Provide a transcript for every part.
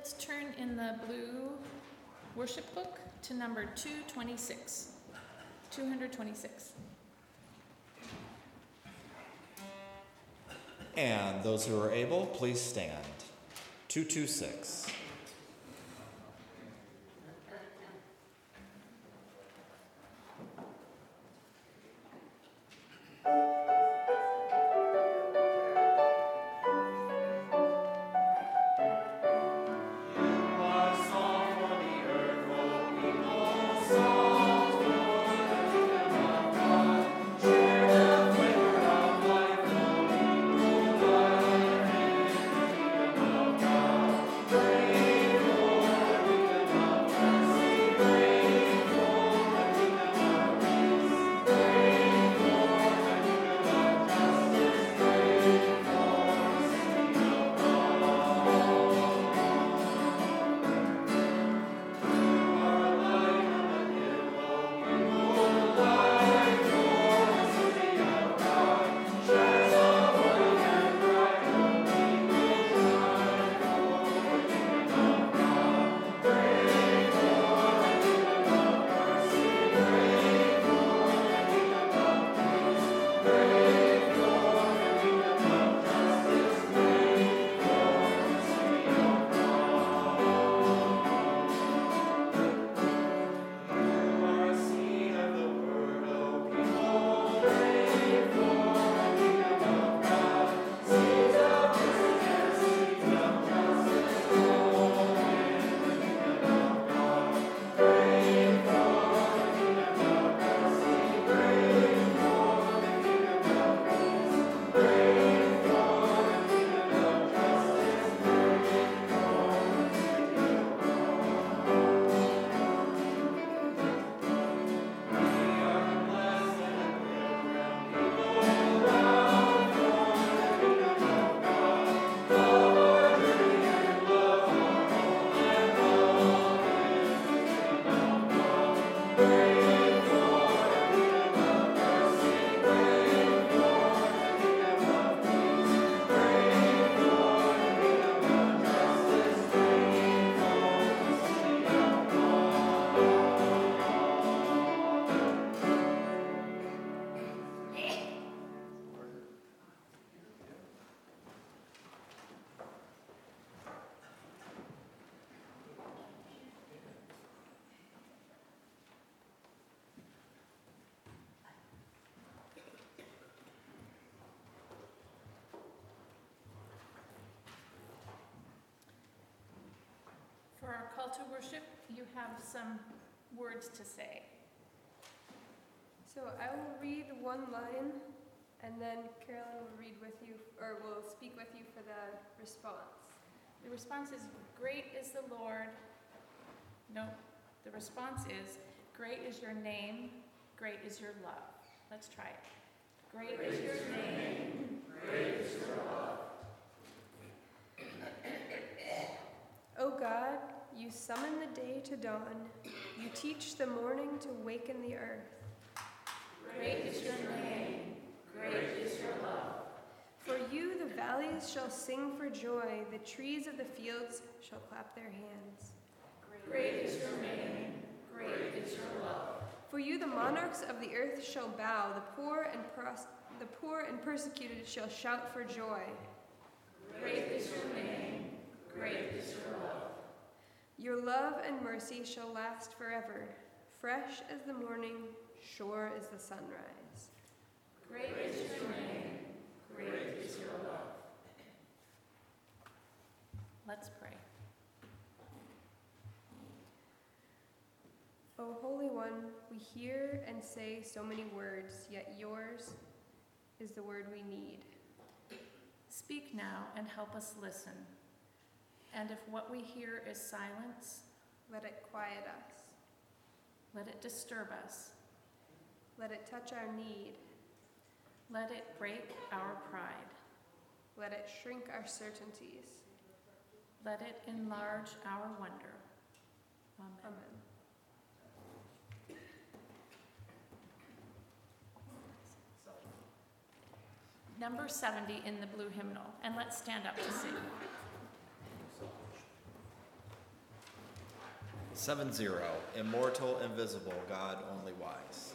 Let's turn in the blue worship book to number 226. 226. And those who are able, please stand. 226. Call to worship, you have some words to say. So I will read one line, and then Carolyn will read with you, or will speak with you for the response. The response is, Great is the Lord. No, the response is, Great is your name, great is your love. Let's try it. Great, great is your name, great is your love. O God, you summon the day to dawn, you teach the morning to waken the earth. Great is your name, great is your love. For you the valleys shall sing for joy, the trees of the fields shall clap their hands. Great is your name, great is your love. For you the monarchs of the earth shall bow, the poor and pros- the poor and persecuted shall shout for joy. Great is your name, great is your love. Your love and mercy shall last forever, fresh as the morning, sure as the sunrise. Great is your name, great is your love. Let's pray. O Holy One, we hear and say so many words, yet yours is the word we need. Speak now and help us listen. And if what we hear is silence, Let it quiet us. let it disturb us. Let it touch our need. Let it break our pride. Let it shrink our certainties. Let it enlarge our wonder. Amen. Amen. Number 70 in the blue hymnal, and let's stand up to sing. Seven zero. Immortal, invisible, God only wise.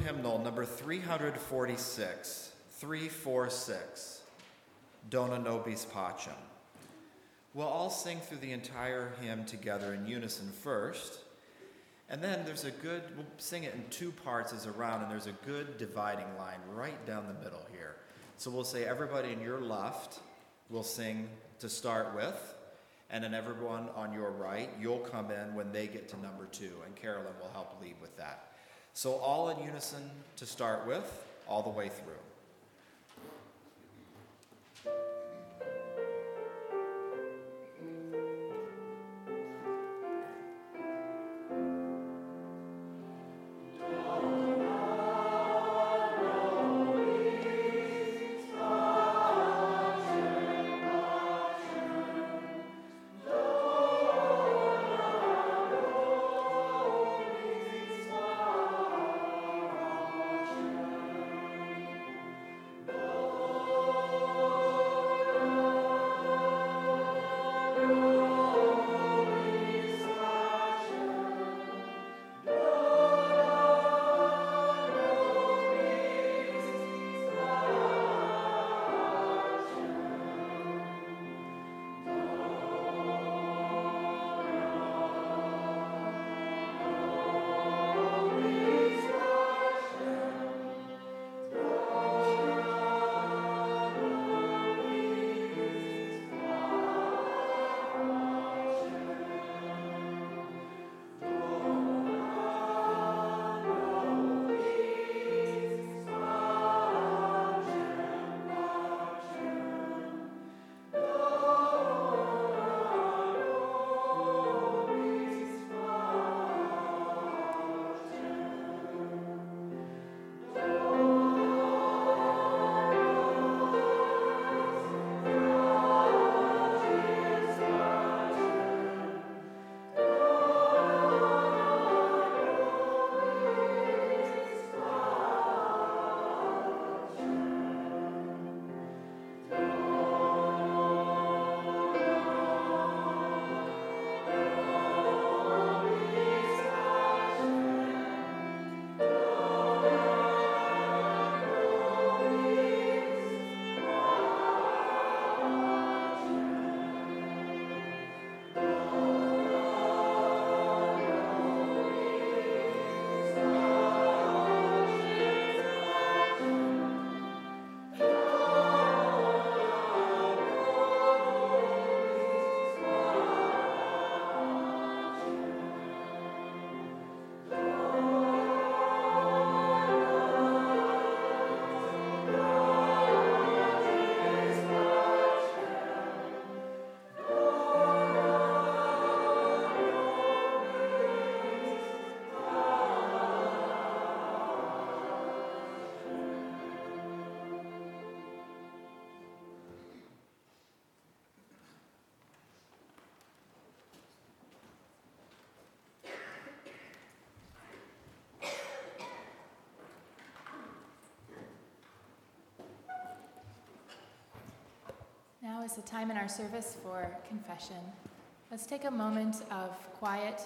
Hymnal, number 346, 346, Dona Nobis Pacem. We'll all sing through the entire hymn together in unison first. And then there's a good, we'll sing it in two parts as a round, and there's a good dividing line right down the middle here. So we'll say, everybody in your left will sing to start with, and then everyone on your right, you'll come in when they get to number two, and Carolyn will help lead with that. So, all in unison to start with, all the way through. Now is the time in our service for confession. Let's take a moment of quiet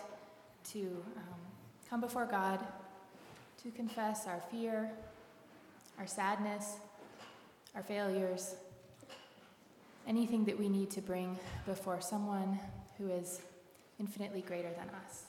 to um, come before God, to confess our fear, our sadness, our failures, anything that we need to bring before someone who is infinitely greater than us.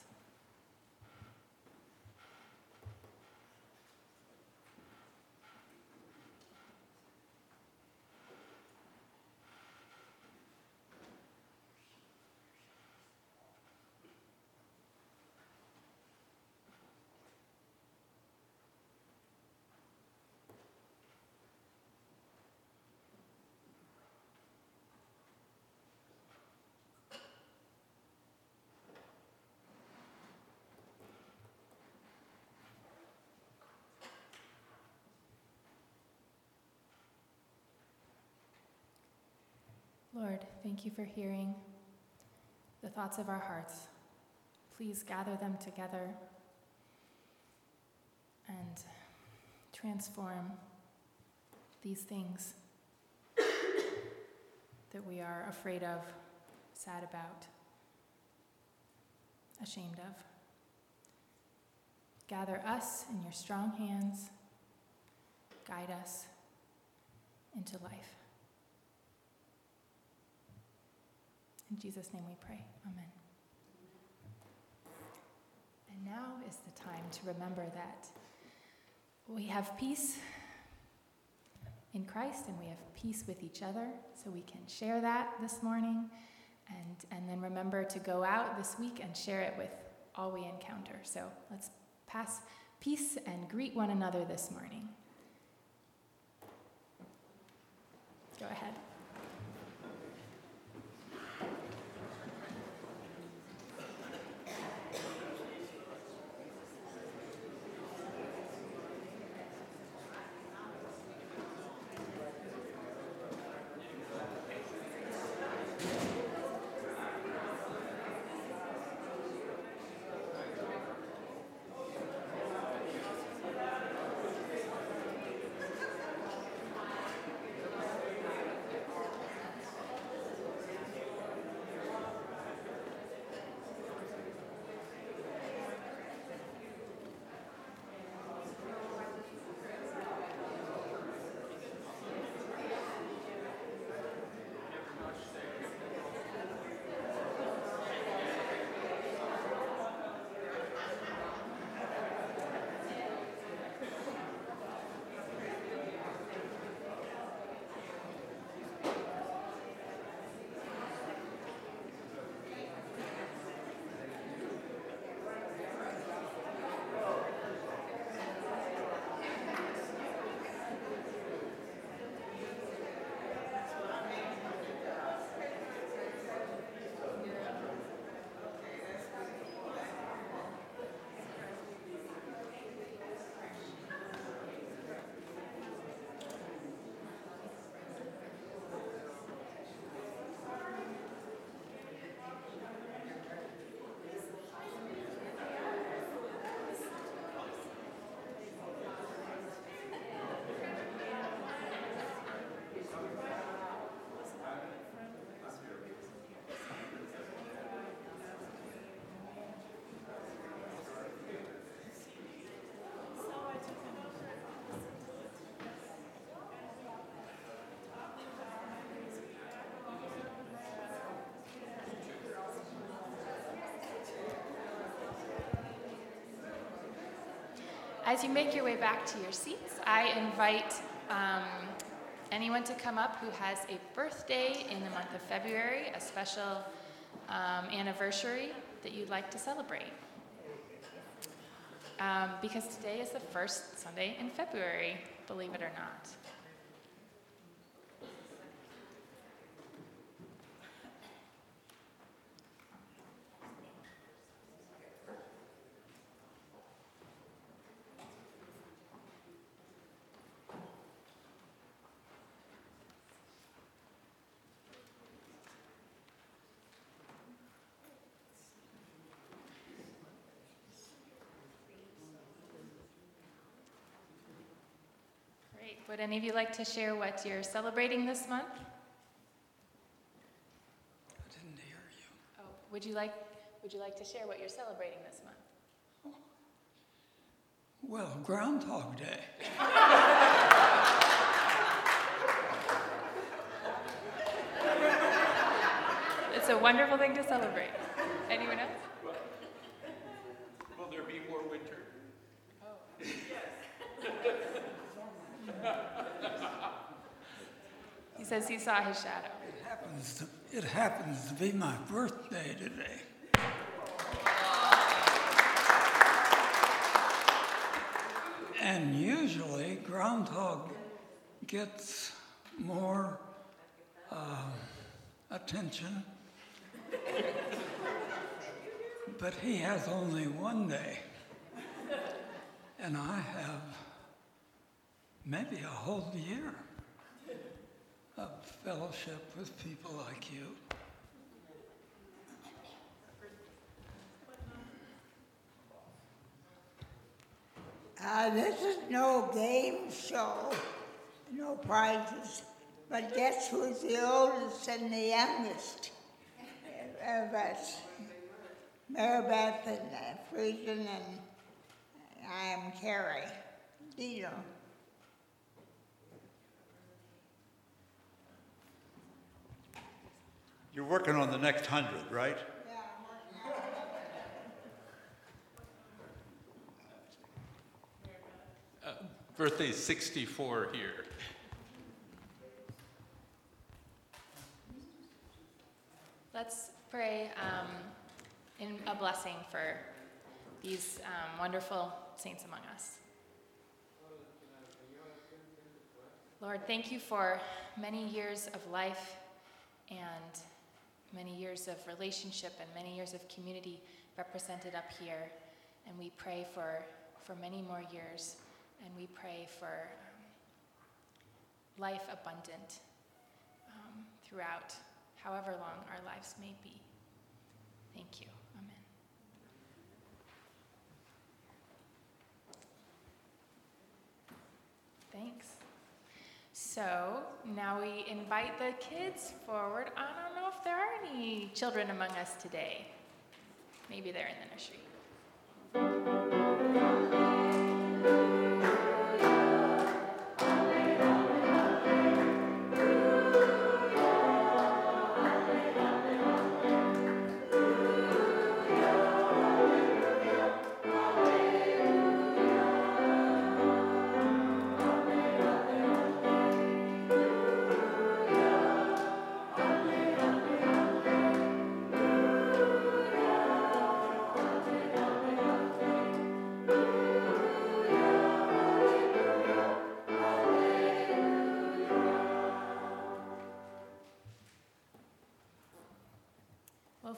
Lord, thank you for hearing the thoughts of our hearts. Please gather them together and transform these things that we are afraid of, sad about, ashamed of. Gather us in your strong hands, guide us into life. In Jesus' name we pray. Amen. And now is the time to remember that we have peace in Christ and we have peace with each other, so we can share that this morning. And, and then remember to go out this week and share it with all we encounter. So let's pass peace and greet one another this morning. Go ahead. As you make your way back to your seats, I invite um, anyone to come up who has a birthday in the month of February, a special um, anniversary that you'd like to celebrate. Um, because today is the first Sunday in February, believe it or not. Would any of you like to share what you're celebrating this month? I didn't hear you. Oh, would you like would you like to share what you're celebrating this month? Well, Groundhog Day. it's a wonderful thing to celebrate. Anyone else? Says he saw his shadow. It happens to, it happens to be my birthday today. And usually, Groundhog gets more uh, attention. But he has only one day. And I have maybe a whole year of fellowship with people like you. Uh, this is no game show, no prizes. But guess who's the oldest and the youngest of us? Maribeth and uh, Friesen and I am Carrie. Dino. You're working on the next hundred, right? Uh, Birthday's 64 here. Let's pray um, in a blessing for these um, wonderful saints among us. Lord, thank you for many years of life and many years of relationship and many years of community represented up here. And we pray for, for many more years. And we pray for um, life abundant um, throughout however long our lives may be. Thank you. Amen. Thanks. So now we invite the kids forward. I don't know if there are any children among us today. Maybe they're in the nursery.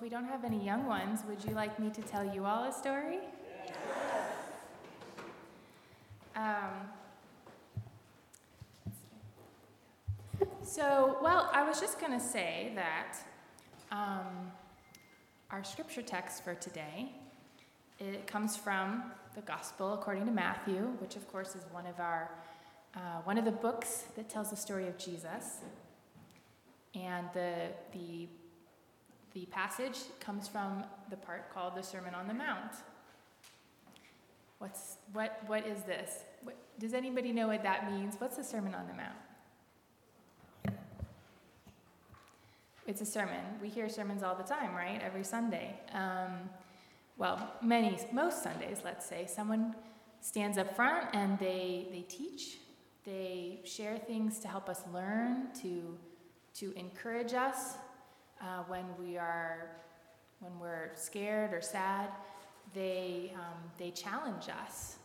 We don't have any young ones, would you like me to tell you all a story? Um, so, well, I was just going to say that um, our scripture text for today it comes from the Gospel according to Matthew, which of course is one of our uh, one of the books that tells the story of Jesus. And the the the passage comes from the part called the Sermon on the Mount. What's what what is this? What, does anybody know what that means? What's the Sermon on the Mount? It's a sermon. We hear sermons all the time, right? Every Sunday. Um, well, many, most Sundays, let's say, someone stands up front and they, they teach. They share things to help us learn, to, to encourage us uh, when we are, when we're scared or sad. They, um, they challenge us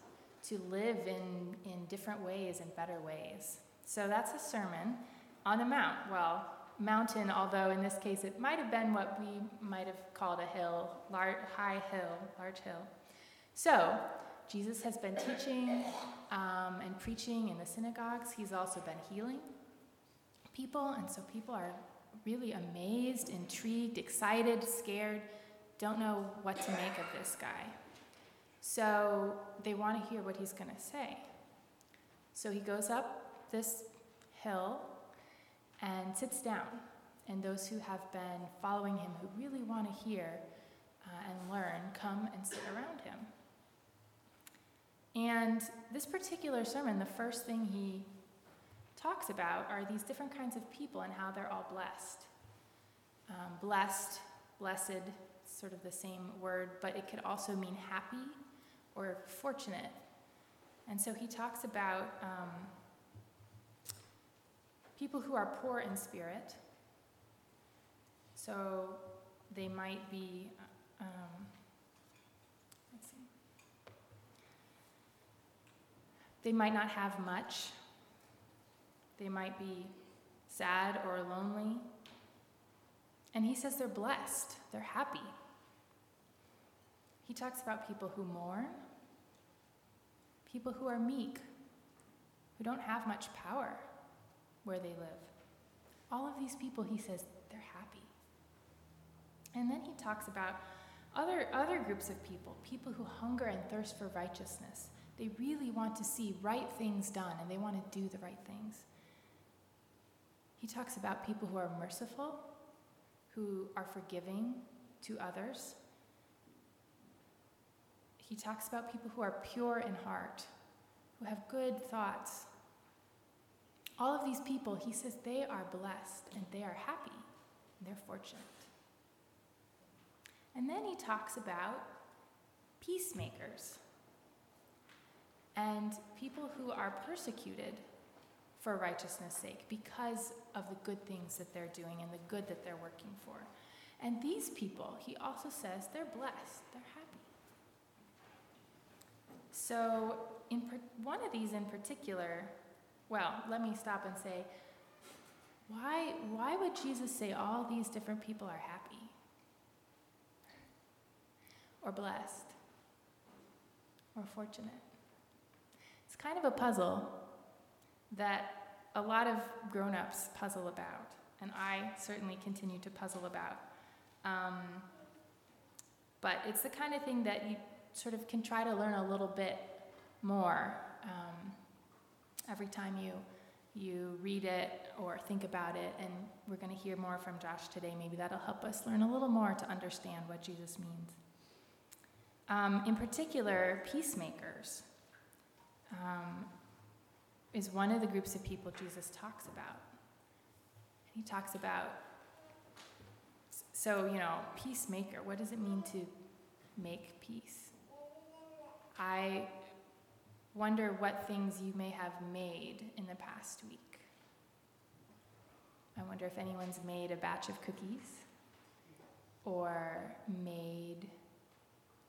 to live in, in different ways and better ways. So that's a sermon on the mount. Well, mountain, although in this case it might have been what we might have called a hill, large, high hill, large hill. So, Jesus has been teaching um, and preaching in the synagogues. He's also been healing people, and so people are really amazed, intrigued, excited, scared, don't know what to make of this guy. So, they want to hear what he's going to say. So, he goes up this hill and sits down. and those who have been following him, who really want to hear uh, and learn, come and sit around him. And this particular sermon, the first thing he talks about are these different kinds of people and how they're all blessed. Um, blessed, blessed, sort of the same word, but it could also mean happy or fortunate. And so he talks about um, people who are poor in spirit. So they might be, um, let's see, they might not have much. They might be sad or lonely. And he says they're blessed, they're happy. He talks about people who mourn, people who are meek, who don't have much power where they live. All of these people, he says, they're happy. And then he talks about other, other groups of people, people who hunger and thirst for righteousness. They really want to see right things done and they want to do the right things. He talks about people who are merciful, who are forgiving to others. He talks about people who are pure in heart, who have good thoughts. All of these people, he says, they are blessed and they are happy and they're fortunate. And then he talks about peacemakers and people who are persecuted for righteousness' sake because of the good things that they're doing and the good that they're working for. And these people, he also says, they're blessed, they're happy. So, in per- one of these in particular, well, let me stop and say, why, why would Jesus say all these different people are happy or blessed or fortunate? It's kind of a puzzle that a lot of grown ups puzzle about, and I certainly continue to puzzle about. Um, but it's the kind of thing that you sort of can try to learn a little bit more um, every time you you read it or think about it and we're going to hear more from josh today. Maybe that'll help us learn a little more to understand what jesus means. Um, in particular peacemakers. Um, is one of the groups of people jesus talks about. He talks about so you know peacemaker. What does it mean to make peace? I wonder what things you may have made in the past week. I wonder if anyone's made a batch of cookies or made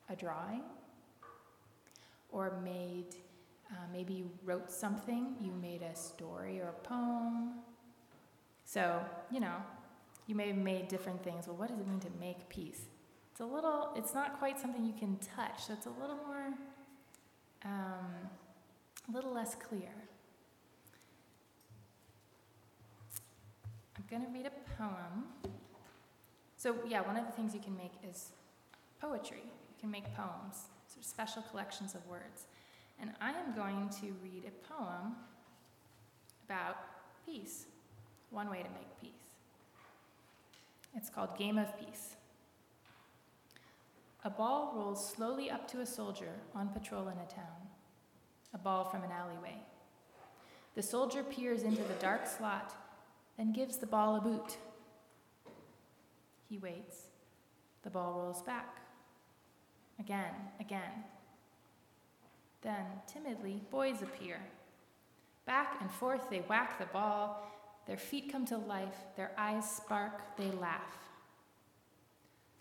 a drawing or made, uh, maybe you wrote something, you made a story or a poem. So, you know, you may have made different things. Well, what does it mean to make peace? It's a little, it's not quite something you can touch, so it's a little more um, a little less clear. I'm going to read a poem. So, yeah, one of the things you can make is poetry. You can make poems, sort of special collections of words. And I am going to read a poem about peace, one way to make peace. It's called Game of Peace. A ball rolls slowly up to a soldier on patrol in a town. A ball from an alleyway. The soldier peers into the dark slot, then gives the ball a boot. He waits. The ball rolls back. Again, again. Then, timidly, boys appear. Back and forth they whack the ball. Their feet come to life, their eyes spark, they laugh.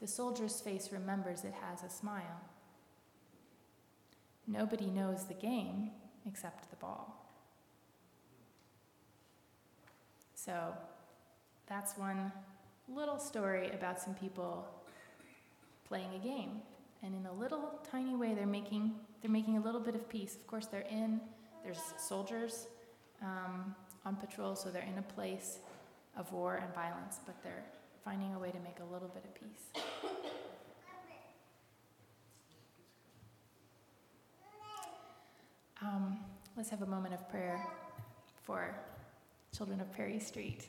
The soldier's face remembers it has a smile. Nobody knows the game except the ball. So that's one little story about some people playing a game. And in a little tiny way, they're making, they're making a little bit of peace. Of course, they're in, there's soldiers um, on patrol, so they're in a place of war and violence, but they're finding a way to make a little bit of peace. Um, let's have a moment of prayer for children of Perry Street.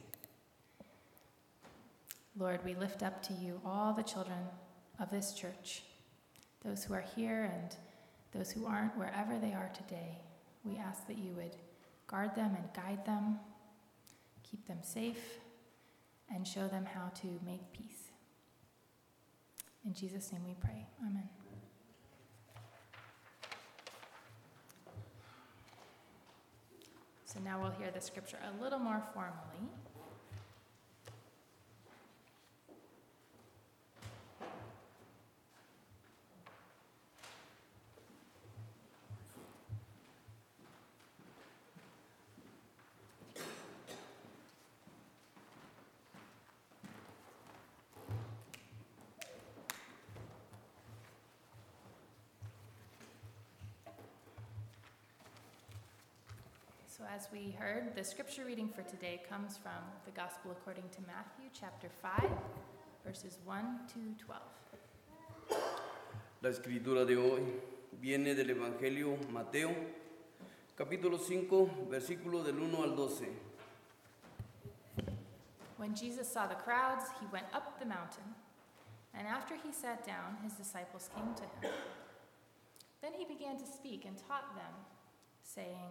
Lord, we lift up to you all the children of this church, those who are here and those who aren't, wherever they are today. We ask that you would guard them and guide them, keep them safe, and show them how to make peace. In Jesus' name we pray. Amen. So now we'll hear the scripture a little more formally. So, as we heard, the scripture reading for today comes from the Gospel according to Matthew, chapter 5, verses 1 to 12. La escritura de hoy viene del Evangelio Mateo, capítulo 5, versículo del 1 al 12. When Jesus saw the crowds, he went up the mountain, and after he sat down, his disciples came to him. Then he began to speak and taught them, saying,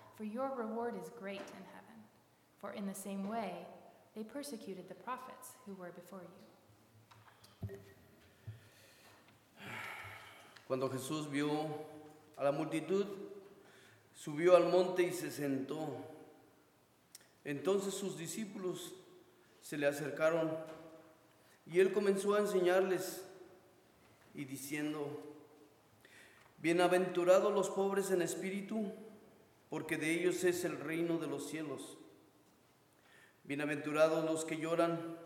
for your reward is great in heaven. For in the same way they persecuted the prophets who were before you. Cuando Jesús vio a la multitud, subió al monte y se sentó. Entonces sus discípulos se le acercaron y él comenzó a enseñarles y diciendo, Bienaventurados los pobres en espíritu, porque de ellos es el reino de los cielos. Bienaventurados los que lloran,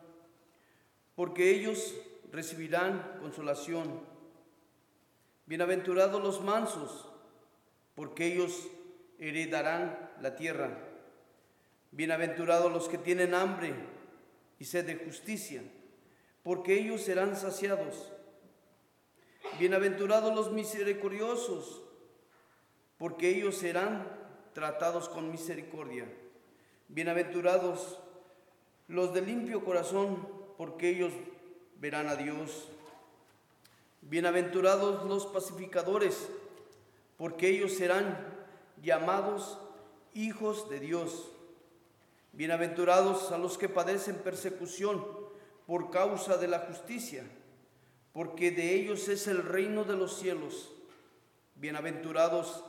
porque ellos recibirán consolación. Bienaventurados los mansos, porque ellos heredarán la tierra. Bienaventurados los que tienen hambre y sed de justicia, porque ellos serán saciados. Bienaventurados los misericordiosos, porque ellos serán tratados con misericordia. Bienaventurados los de limpio corazón, porque ellos verán a Dios. Bienaventurados los pacificadores, porque ellos serán llamados hijos de Dios. Bienaventurados a los que padecen persecución por causa de la justicia, porque de ellos es el reino de los cielos. Bienaventurados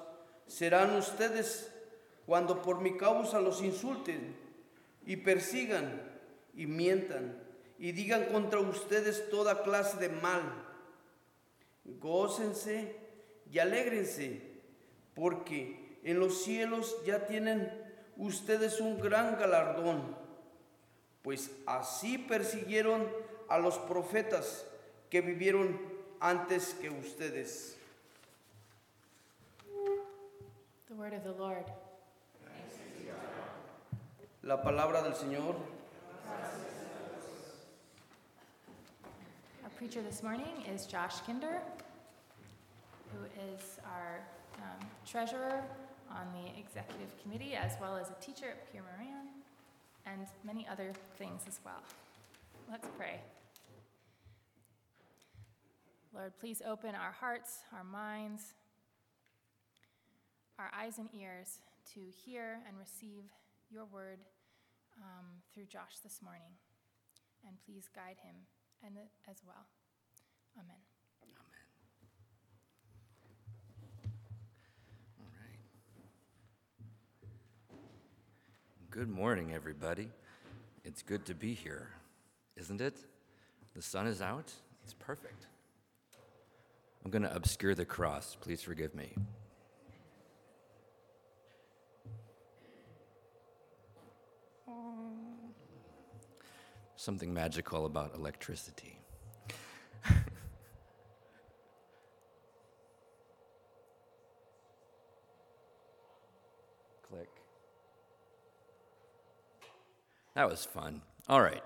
serán ustedes cuando por mi causa los insulten y persigan y mientan y digan contra ustedes toda clase de mal. Gócense y alégrense, porque en los cielos ya tienen ustedes un gran galardón, pues así persiguieron a los profetas que vivieron antes que ustedes. The word of the Lord. La palabra del Señor. Our preacher this morning is Josh Kinder, who is our um, treasurer on the executive committee, as well as a teacher at Pierre Moran, and many other things as well. Let's pray. Lord, please open our hearts, our minds, our eyes and ears to hear and receive your word um, through Josh this morning. And please guide him and as well. Amen. Amen. All right. Good morning, everybody. It's good to be here, isn't it? The sun is out. It's perfect. I'm going to obscure the cross. Please forgive me. Something magical about electricity. Click. That was fun. All right.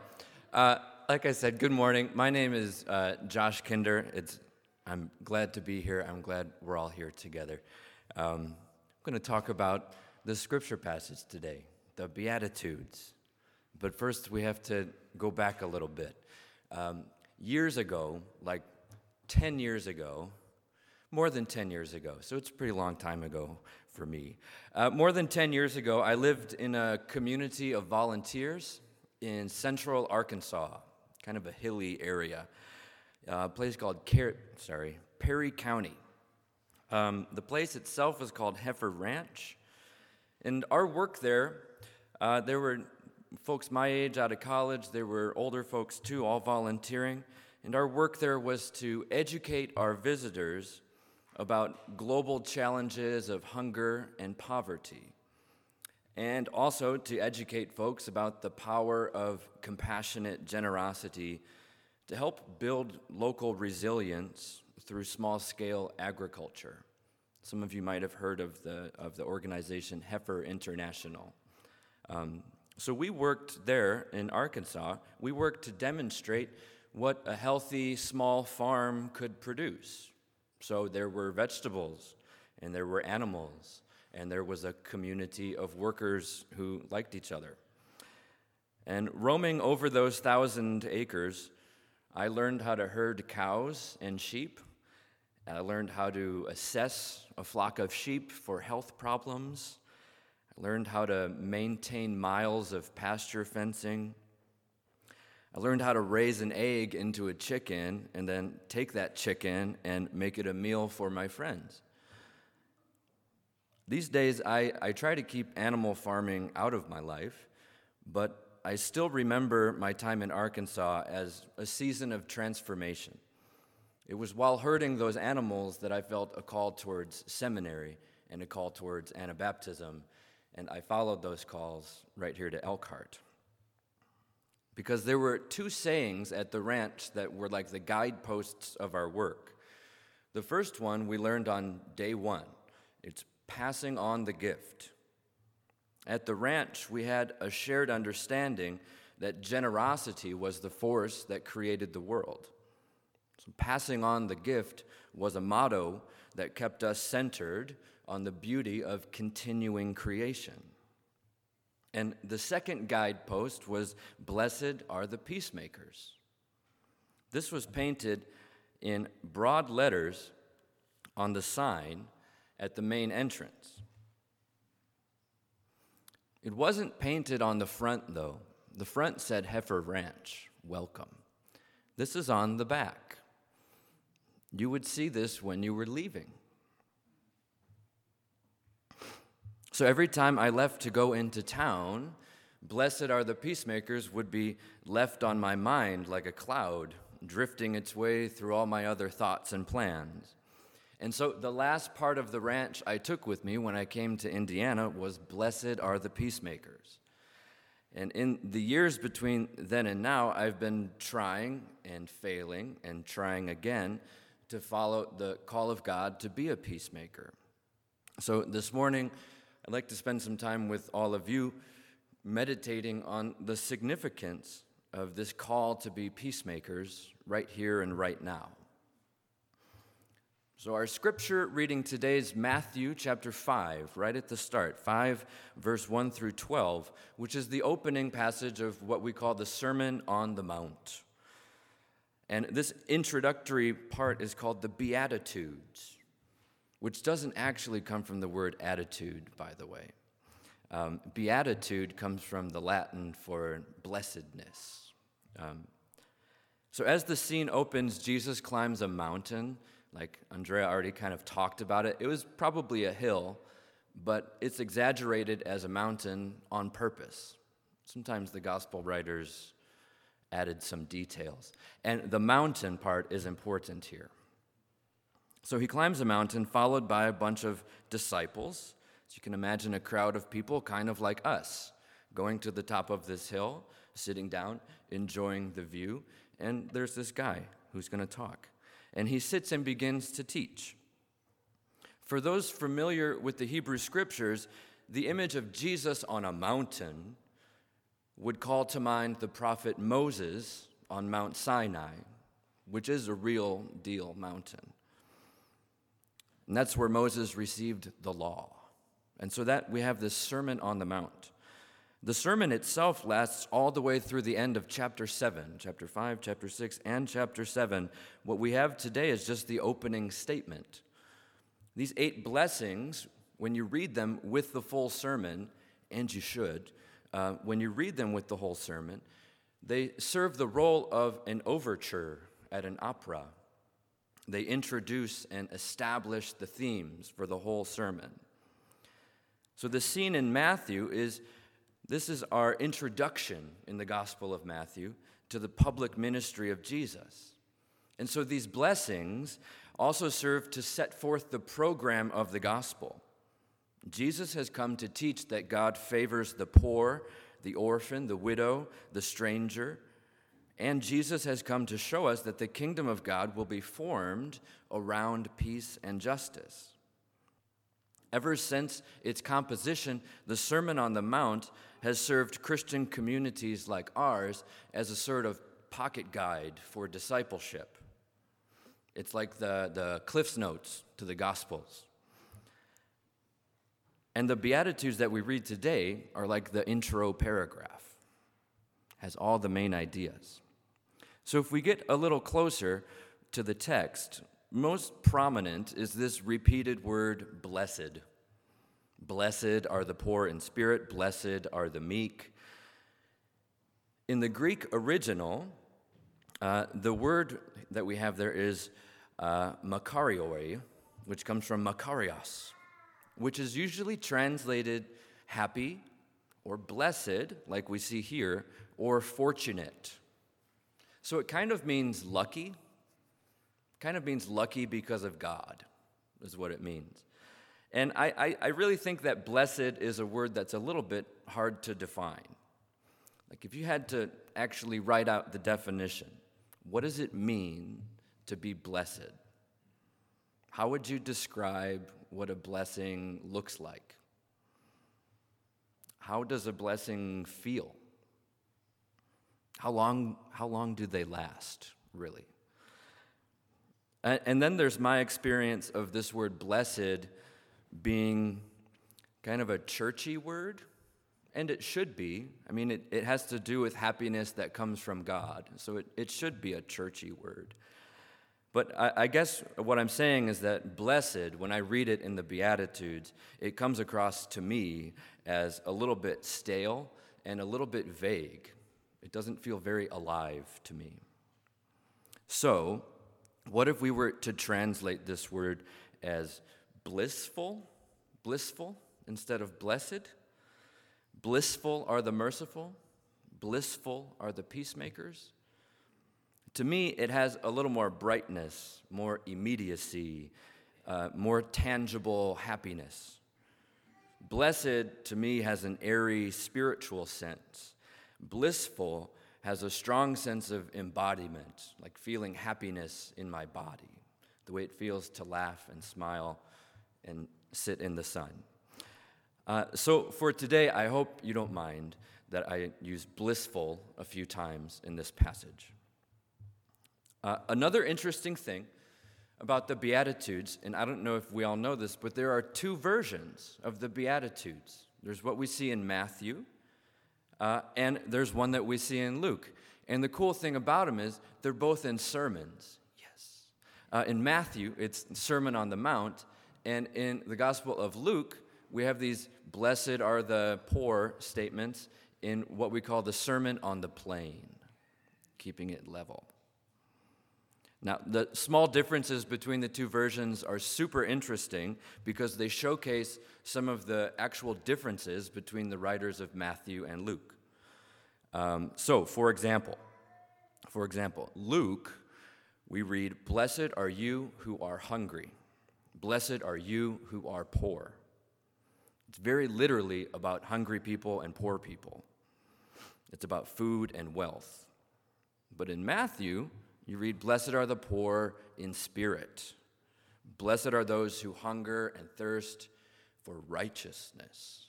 Uh, like I said, good morning. My name is uh, Josh Kinder. It's, I'm glad to be here. I'm glad we're all here together. Um, I'm going to talk about the scripture passage today, the Beatitudes. But first, we have to go back a little bit. Um, years ago, like 10 years ago, more than 10 years ago, so it's a pretty long time ago for me. Uh, more than 10 years ago, I lived in a community of volunteers in central Arkansas, kind of a hilly area, uh, a place called Car- sorry, Perry County. Um, the place itself was called Heifer Ranch. And our work there, uh, there were folks my age out of college, there were older folks too, all volunteering. And our work there was to educate our visitors about global challenges of hunger and poverty, and also to educate folks about the power of compassionate generosity to help build local resilience through small scale agriculture. Some of you might have heard of the, of the organization Heifer International. Um, so we worked there in Arkansas. We worked to demonstrate what a healthy small farm could produce. So there were vegetables, and there were animals, and there was a community of workers who liked each other. And roaming over those thousand acres, I learned how to herd cows and sheep. I learned how to assess a flock of sheep for health problems learned how to maintain miles of pasture fencing. I learned how to raise an egg into a chicken and then take that chicken and make it a meal for my friends. These days, I, I try to keep animal farming out of my life, but I still remember my time in Arkansas as a season of transformation. It was while herding those animals that I felt a call towards seminary and a call towards Anabaptism and I followed those calls right here to Elkhart. Because there were two sayings at the ranch that were like the guideposts of our work. The first one we learned on day one it's passing on the gift. At the ranch, we had a shared understanding that generosity was the force that created the world. So passing on the gift was a motto that kept us centered on the beauty of continuing creation. And the second guidepost was Blessed are the peacemakers. This was painted in broad letters on the sign at the main entrance. It wasn't painted on the front, though. The front said Heifer Ranch, welcome. This is on the back. You would see this when you were leaving. So every time I left to go into town, blessed are the peacemakers would be left on my mind like a cloud, drifting its way through all my other thoughts and plans. And so the last part of the ranch I took with me when I came to Indiana was Blessed are the peacemakers. And in the years between then and now, I've been trying and failing and trying again to follow the call of God to be a peacemaker. So this morning, I'd like to spend some time with all of you meditating on the significance of this call to be peacemakers right here and right now. So, our scripture reading today is Matthew chapter 5, right at the start, 5, verse 1 through 12, which is the opening passage of what we call the Sermon on the Mount. And this introductory part is called the Beatitudes which doesn't actually come from the word attitude, by the way. Um, beatitude comes from the Latin for blessedness. Um, So, as the scene opens, Jesus climbs a mountain. Like Andrea already kind of talked about it. It was probably a hill, but it's exaggerated as a mountain on purpose. Sometimes the gospel writers added some details. And the mountain part is important here. So he climbs a mountain, followed by a bunch of disciples. So you can imagine a crowd of people, kind of like us, going to the top of this hill, sitting down, enjoying the view. And there's this guy who's going to talk. And he sits and begins to teach. For those familiar with the Hebrew scriptures, the image of Jesus on a mountain would call to mind the prophet Moses on Mount Sinai, which is a real deal mountain. And that's where Moses received the law. And so that we have this Sermon on the Mount. The sermon itself lasts all the way through the end of chapter 7, chapter 5, chapter 6, and chapter 7. What we have today is just the opening statement. These eight blessings, when you read them with the full sermon, and you should, uh, when you read them with the whole sermon, they serve the role of an overture at an opera. They introduce and establish the themes for the whole sermon. So the scene in Matthew is this is our introduction in the Gospel of Matthew to the public ministry of Jesus. And so these blessings also serve to set forth the program of the gospel. Jesus has come to teach that God favors the poor, the orphan, the widow, the stranger, and Jesus has come to show us that the kingdom of God will be formed around peace and justice. Ever since its composition, the Sermon on the Mount has served Christian communities like ours as a sort of pocket guide for discipleship. It's like the, the Cliff's Notes to the Gospels. And the Beatitudes that we read today are like the intro paragraph, has all the main ideas. So if we get a little closer to the text, most prominent is this repeated word, blessed. Blessed are the poor in spirit, blessed are the meek. In the Greek original, uh, the word that we have there is uh, makarioi, which comes from makarios, which is usually translated happy or blessed, like we see here, or fortunate. So it kind of means lucky, kind of means lucky because of God, is what it means. And I, I, I, really think that blessed is a word that's a little bit hard to define. Like, if you had to actually write out the definition, what does it mean to be blessed? How would you describe what a blessing looks like? How does a blessing feel? How long, how long do they last, really? And, and then there's my experience of this word blessed being kind of a churchy word, and it should be. I mean, it, it has to do with happiness that comes from God, so it, it should be a churchy word. But I, I guess what I'm saying is that blessed, when I read it in the Beatitudes, it comes across to me as a little bit stale and a little bit vague. It doesn't feel very alive to me. So, what if we were to translate this word as blissful, blissful instead of blessed. Blissful are the merciful, blissful are the peacemakers. To me, it has a little more brightness, more immediacy, uh, more tangible happiness. Blessed, to me, has an airy spiritual sense. Blissful has a strong sense of embodiment, like feeling happiness in my body, the way it feels to laugh and smile and sit in the sun. Uh, so for today, I hope you don't mind that I use blissful a few times in this passage. Uh, another interesting thing about the Beatitudes, and I don't know if we all know this, but there are two versions of the Beatitudes. There's what we see in Matthew, uh, and there's one that we see in Luke. And the cool thing about them is they're both in sermons. Yes. Uh, in Matthew, it's Sermon on the Mount, and in the Gospel of Luke, we have these blessed are the poor statements in what we call the Sermon on the Plain, keeping it level. Now, the small differences between the two versions are super interesting because they showcase some of the actual differences between the writers of Matthew and Luke. Um, so, for example, for example, Luke, we read, Blessed are you who are hungry. Blessed are you who are poor. It's very literally about hungry people and poor people. It's about food and wealth. But in Matthew, you read, Blessed are the poor in spirit. Blessed are those who hunger and thirst for righteousness.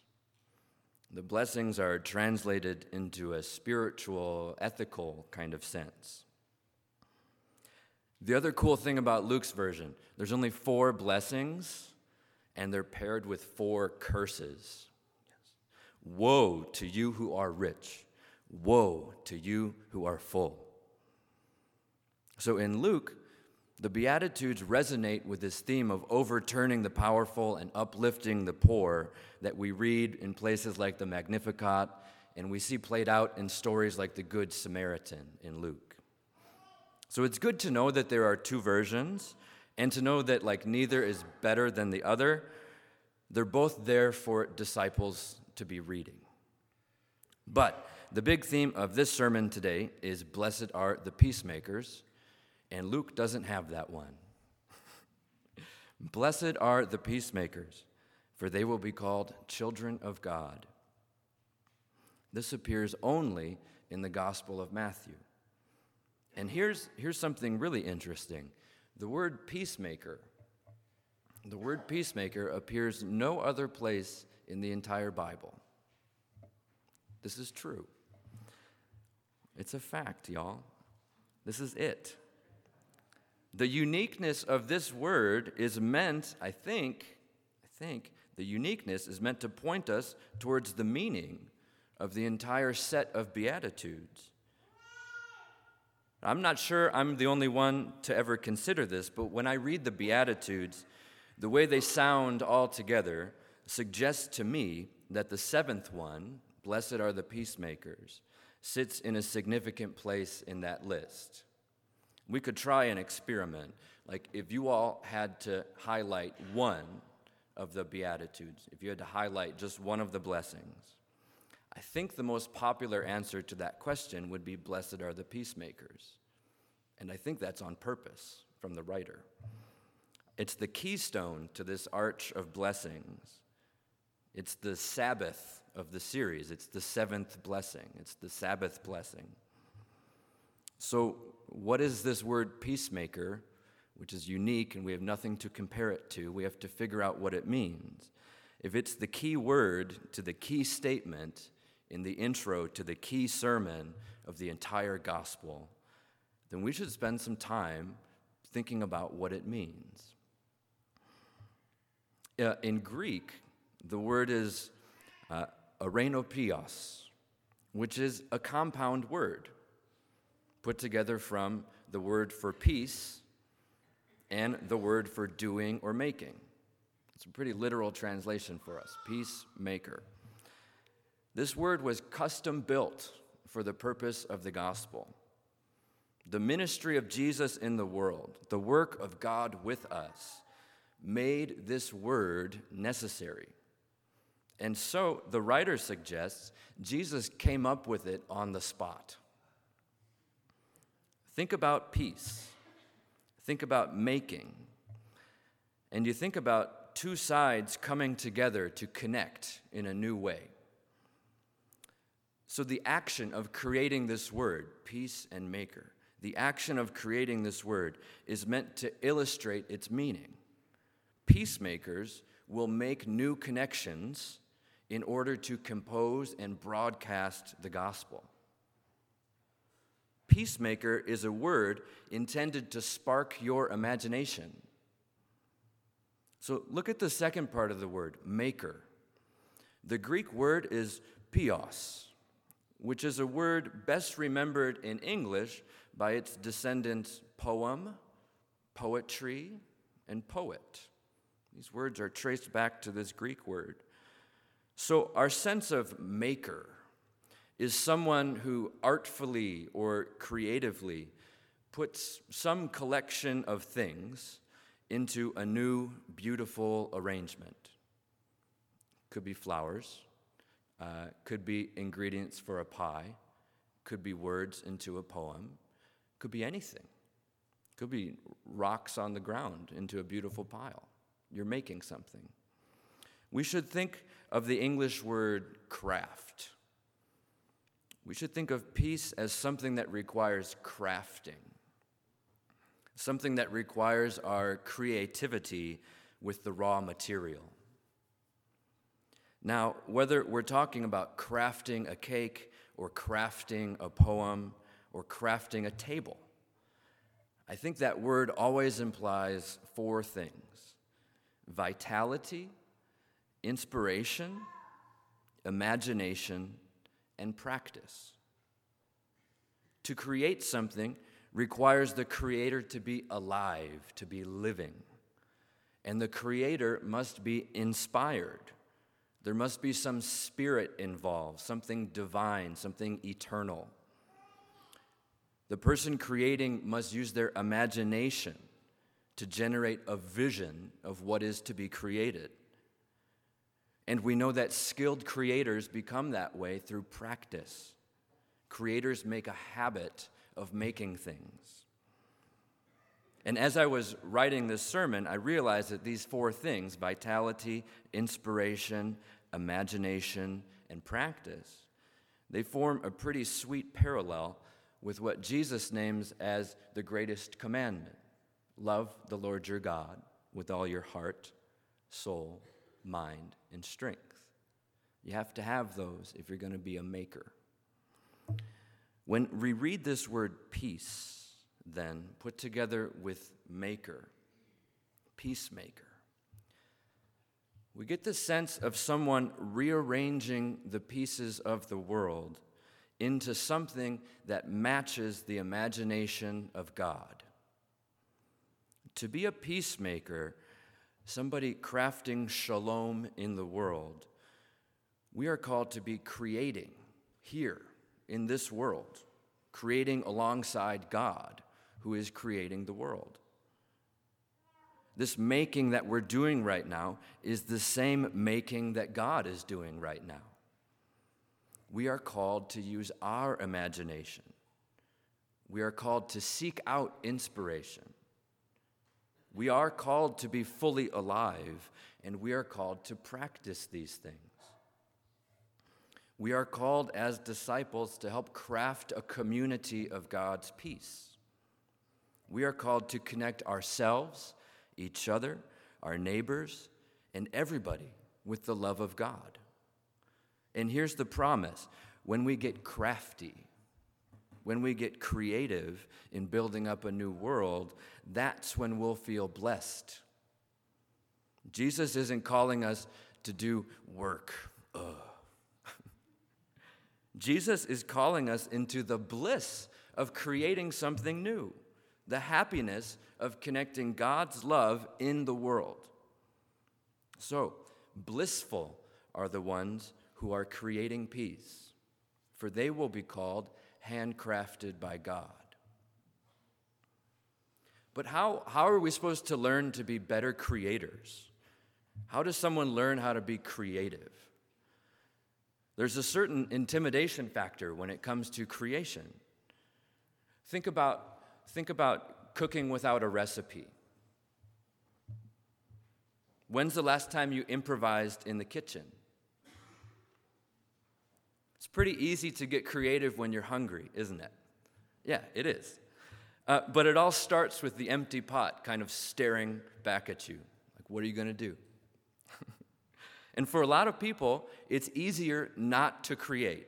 The blessings are translated into a spiritual, ethical kind of sense. The other cool thing about Luke's version, there's only four blessings, and they're paired with four curses. Woe to you who are rich. Woe to you who are full. So in Luke, the Beatitudes resonate with this theme of overturning the powerful and uplifting the poor that we read in places like the Magnificat and we see played out in stories like the Good Samaritan in Luke. So it's good to know that there are two versions and to know that like neither is better than the other. They're both there for disciples to be reading. But the big theme of this sermon today is blessed are the peacemakers and Luke doesn't have that one. Blessed are the peacemakers, for they will be called children of God. This appears only in the Gospel of Matthew. And here's, here's something really interesting the word peacemaker. The word peacemaker appears no other place in the entire Bible. This is true. It's a fact, y'all. This is it. The uniqueness of this word is meant, I think, I think, the uniqueness is meant to point us towards the meaning of the entire set of Beatitudes. I'm not sure I'm the only one to ever consider this, but when I read the Beatitudes, the way they sound all together suggests to me that the seventh one, blessed are the peacemakers, sits in a significant place in that list. We could try an experiment. Like if you all had to highlight one of the Beatitudes, if you had to highlight just one of the blessings, I think the most popular answer to that question would be Blessed are the peacemakers. And I think that's on purpose from the writer. It's the keystone to this arch of blessings. It's the Sabbath of the series. It's the seventh blessing. It's the Sabbath blessing. So, what is this word peacemaker, which is unique and we have nothing to compare it to? We have to figure out what it means. If it's the key word to the key statement in the intro to the key sermon of the entire gospel, then we should spend some time thinking about what it means. Uh, in Greek, the word is uh, eirenopoios, which is a compound word put together from the word for peace and the word for doing or making. It's a pretty literal translation for us peacemaker. This word was custom built for the purpose of the gospel. The ministry of Jesus in the world, the work of God with us, made this word necessary. And so the writer suggests Jesus came up with it on the spot. Think about peace. Think about making. And you think about two sides coming together to connect in a new way. So, the action of creating this word, peace and maker, the action of creating this word is meant to illustrate its meaning. Peacemakers will make new connections in order to compose and broadcast the gospel. Peacemaker is a word intended to spark your imagination. So look at the second part of the word, maker. The Greek word is pios, which is a word best remembered in English by its descendants poem, poetry, and poet. These words are traced back to this Greek word. So our sense of maker is someone who artfully or creatively puts some collection of things into a new, beautiful arrangement. Could be flowers, uh, could be ingredients for a pie, could be words into a poem, could be anything. Could be rocks on the ground into a beautiful pile. You're making something. We should think of the English word craft. We should think of peace as something that requires crafting, something that requires our creativity with the raw material. Now, whether we're talking about crafting a cake or crafting a poem or crafting a table, I think that word always implies four things vitality, inspiration, imagination, and practice. To create something requires the creator to be alive, to be living. And the creator must be inspired. There must be some spirit involved, something divine, something eternal. The person creating must use their imagination to generate a vision of what is to be created. And we know that skilled creators become that way through practice. Creators make a habit of making things. And as I was writing this sermon, I realized that these four things vitality, inspiration, imagination, and practice they form a pretty sweet parallel with what Jesus names as the greatest commandment love the Lord your God with all your heart, soul, mind, and strength. You have to have those if you're going to be a maker. When we read this word peace, then, put together with maker, peacemaker, we get the sense of someone rearranging the pieces of the world into something that matches the imagination of God. To be a peacemaker, somebody crafting shalom in the world, we are called to be creating here in this world, creating alongside God who is creating the world. This making that we're doing right now is the same making that God is doing right now. We are called to use our imagination. We are called to seek out inspiration. We are called to be fully alive, and we are called to practice these things. We are called as disciples to help craft a community of God's peace. We are called to connect ourselves, each other, our neighbors, and everybody with the love of God. And here's the promise when we get crafty, when we get creative in building up a new world, that's when we'll feel blessed. Jesus isn't calling us to do work. Jesus is calling us into the bliss of creating something new, the happiness of connecting God's love in the world. So, blissful are the ones who are creating peace, for they will be called handcrafted by God. But how, how are we supposed to learn to be better creators? How does someone learn how to be creative? There's a certain intimidation factor when it comes to creation. Think about, think about cooking without a recipe. When's the last time you improvised in the kitchen? It's pretty easy to get creative when you're hungry, isn't it? Yeah, it is. Uh, but it all starts with the empty pot kind of staring back at you. Like, what are you going to do? and for a lot of people, it's easier not to create,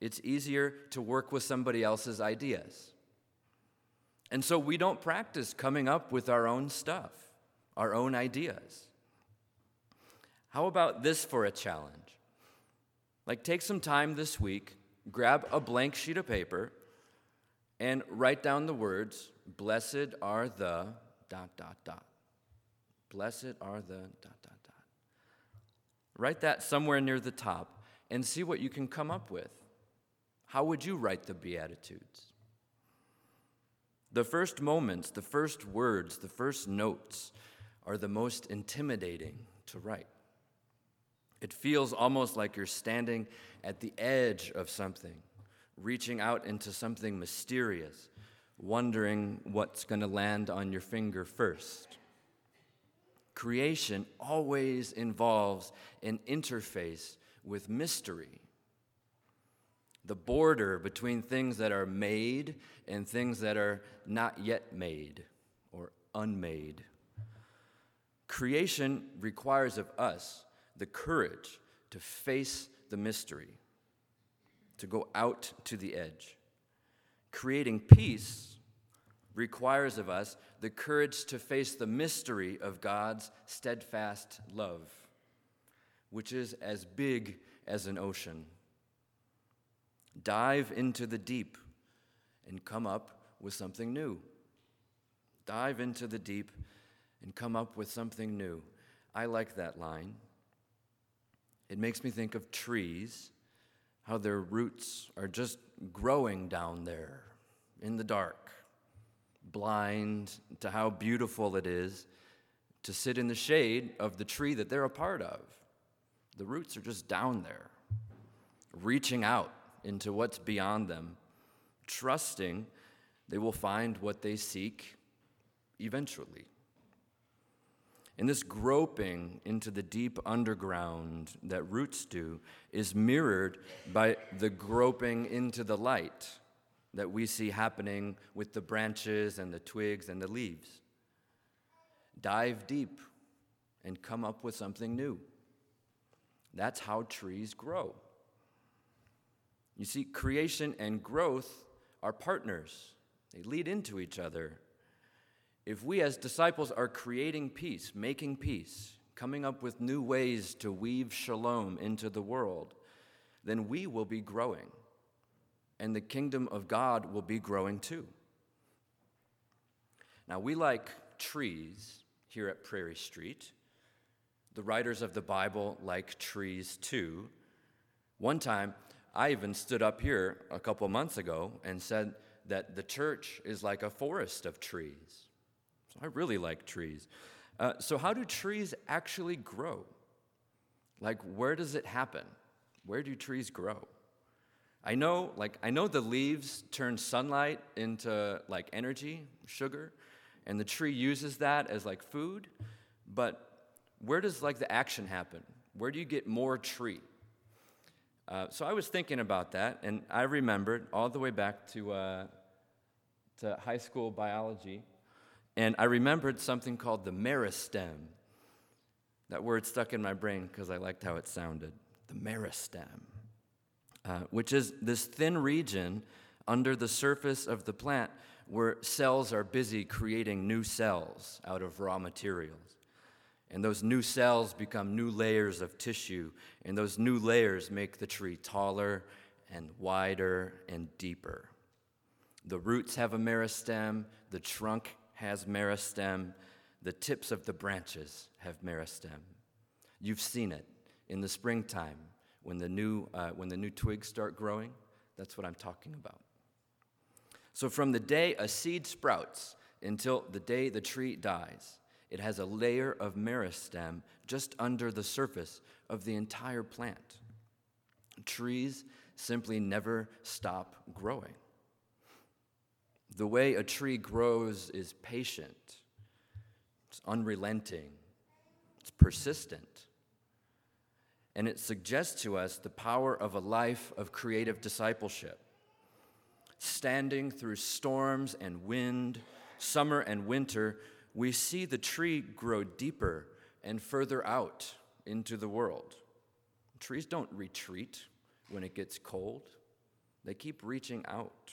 it's easier to work with somebody else's ideas. And so we don't practice coming up with our own stuff, our own ideas. How about this for a challenge? Like, take some time this week, grab a blank sheet of paper, and write down the words, Blessed are the dot, dot, dot. Blessed are the dot, dot, dot. Write that somewhere near the top and see what you can come up with. How would you write the Beatitudes? The first moments, the first words, the first notes are the most intimidating to write. It feels almost like you're standing at the edge of something, reaching out into something mysterious, wondering what's going to land on your finger first. Creation always involves an interface with mystery. The border between things that are made and things that are not yet made or unmade. Creation requires of us the courage to face the mystery, to go out to the edge. Creating peace requires of us the courage to face the mystery of God's steadfast love, which is as big as an ocean. Dive into the deep and come up with something new. Dive into the deep and come up with something new. I like that line. It makes me think of trees, how their roots are just growing down there in the dark, blind to how beautiful it is to sit in the shade of the tree that they're a part of. The roots are just down there, reaching out into what's beyond them, trusting they will find what they seek eventually. And this groping into the deep underground that roots do is mirrored by the groping into the light that we see happening with the branches and the twigs and the leaves. Dive deep and come up with something new. That's how trees grow. You see, creation and growth are partners, they lead into each other. If we as disciples are creating peace, making peace, coming up with new ways to weave shalom into the world, then we will be growing. And the kingdom of God will be growing too. Now, we like trees here at Prairie Street. The writers of the Bible like trees too. One time, I even stood up here a couple months ago and said that the church is like a forest of trees. I really like trees. Uh, so, how do trees actually grow? Like, where does it happen? Where do trees grow? I know, like, I know the leaves turn sunlight into like energy, sugar, and the tree uses that as like food. But where does like the action happen? Where do you get more tree? Uh, so I was thinking about that, and I remembered all the way back to uh, to high school biology and I remembered something called the meristem. That word stuck in my brain because I liked how it sounded. The meristem, uh, which is this thin region under the surface of the plant where cells are busy creating new cells out of raw materials. And those new cells become new layers of tissue, and those new layers make the tree taller and wider and deeper. The roots have a meristem, the trunk has meristem. The tips of the branches have meristem. You've seen it in the springtime when the new, uh, when the new twigs start growing. That's what I'm talking about. So, from the day a seed sprouts until the day the tree dies, it has a layer of meristem just under the surface of the entire plant. Trees simply never stop growing. The way a tree grows is patient, it's unrelenting, it's persistent. And it suggests to us the power of a life of creative discipleship. Standing through storms and wind, summer and winter, we see the tree grow deeper and further out into the world. Trees don't retreat when it gets cold, they keep reaching out.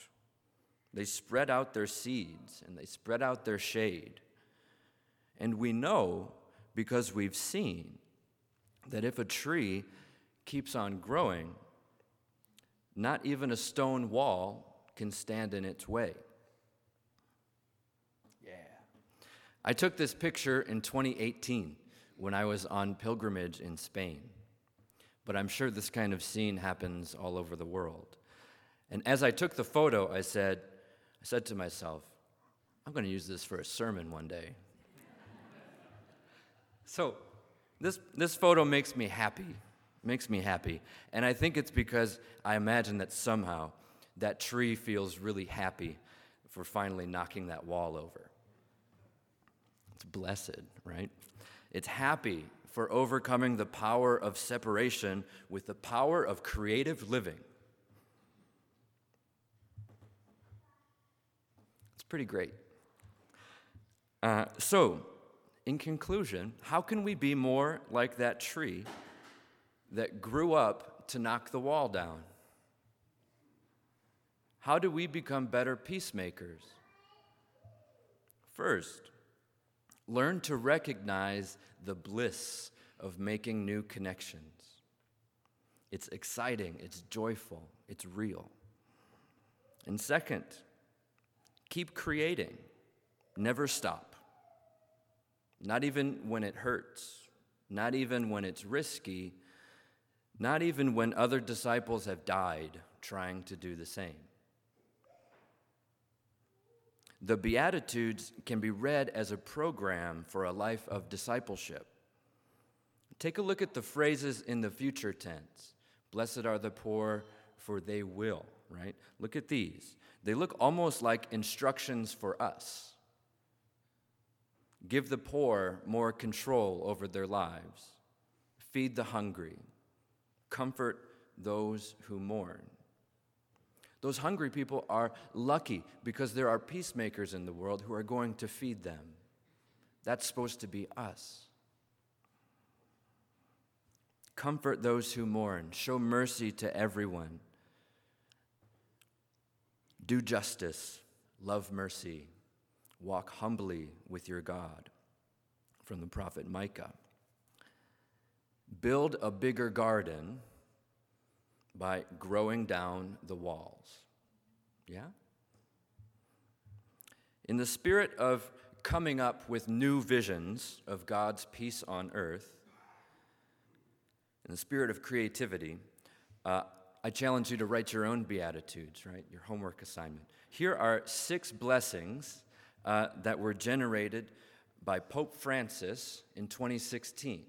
They spread out their seeds and they spread out their shade. And we know because we've seen that if a tree keeps on growing, not even a stone wall can stand in its way. Yeah. I took this picture in 2018 when I was on pilgrimage in Spain. But I'm sure this kind of scene happens all over the world. And as I took the photo, I said, said to myself, I'm going to use this for a sermon one day. so, this, this photo makes me happy. Makes me happy. And I think it's because I imagine that somehow that tree feels really happy for finally knocking that wall over. It's blessed, right? It's happy for overcoming the power of separation with the power of creative living. It's pretty great. Uh, so, in conclusion, how can we be more like that tree that grew up to knock the wall down? How do we become better peacemakers? First, learn to recognize the bliss of making new connections. It's exciting, it's joyful, it's real. And second, keep creating, never stop. Not even when it hurts, not even when it's risky, not even when other disciples have died trying to do the same. The Beatitudes can be read as a program for a life of discipleship. Take a look at the phrases in the future tense. Blessed are the poor, for they will, right? Look at these. They look almost like instructions for us. Give the poor more control over their lives. Feed the hungry. Comfort those who mourn. Those hungry people are lucky because there are peacemakers in the world who are going to feed them. That's supposed to be us. Comfort those who mourn. Show mercy to everyone. Do justice. Love mercy. Walk humbly with your God. From the prophet Micah. Build a bigger garden by growing down the walls. Yeah? In the spirit of coming up with new visions of God's peace on earth, in the spirit of creativity, uh, I challenge you to write your own Beatitudes, right? Your homework assignment. Here are six blessings uh, that were generated by Pope Francis in 2016.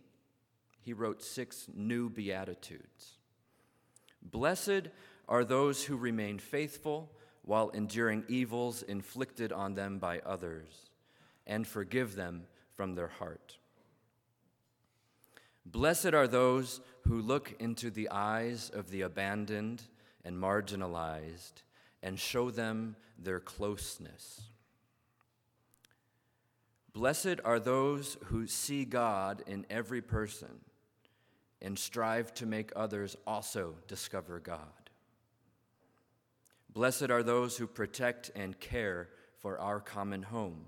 He wrote six new Beatitudes. Blessed are those who remain faithful while enduring evils inflicted on them by others, and forgive them from their heart. Blessed are those who look into the eyes of the abandoned and marginalized and show them their closeness. Blessed are those who see God in every person and strive to make others also discover God. Blessed are those who protect and care for our common home.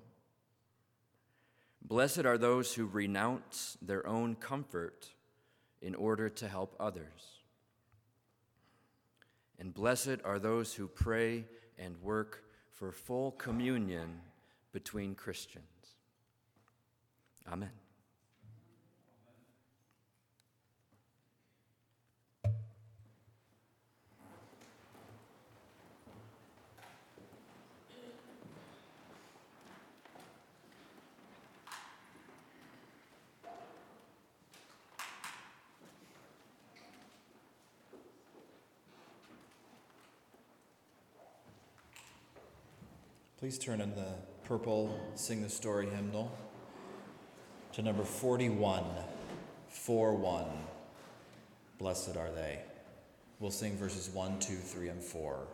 Blessed are those who renounce their own comfort in order to help others. And blessed are those who pray and work for full communion between Christians. Amen. Please turn in the purple Sing the Story hymnal to number 41, 4 1. Blessed are they. We'll sing verses 1, 2, 3, and 4.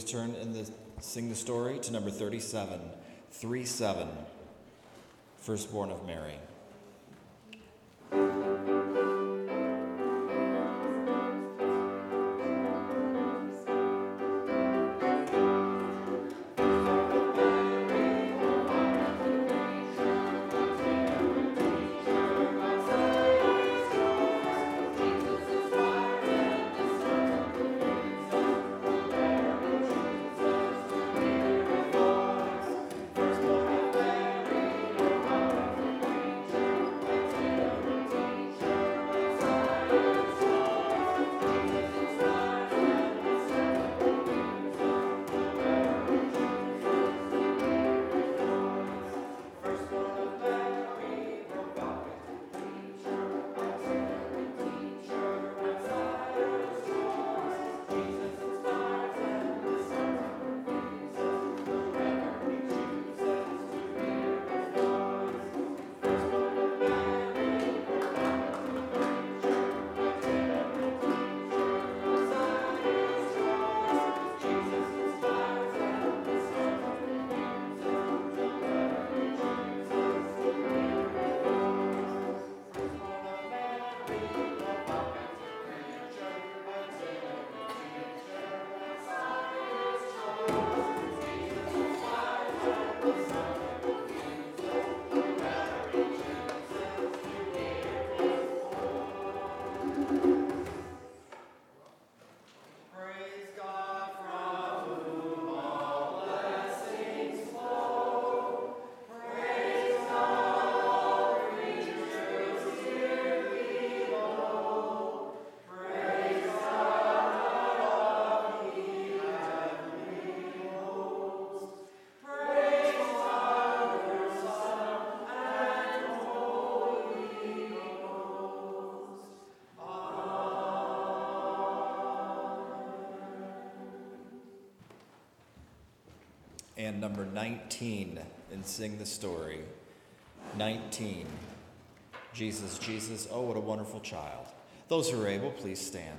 Please turn in the sing the story to number 37, 37, firstborn of Mary. And number 19 in Sing the Story. 19. Jesus, Jesus, oh, what a wonderful child. Those who are able, please stand.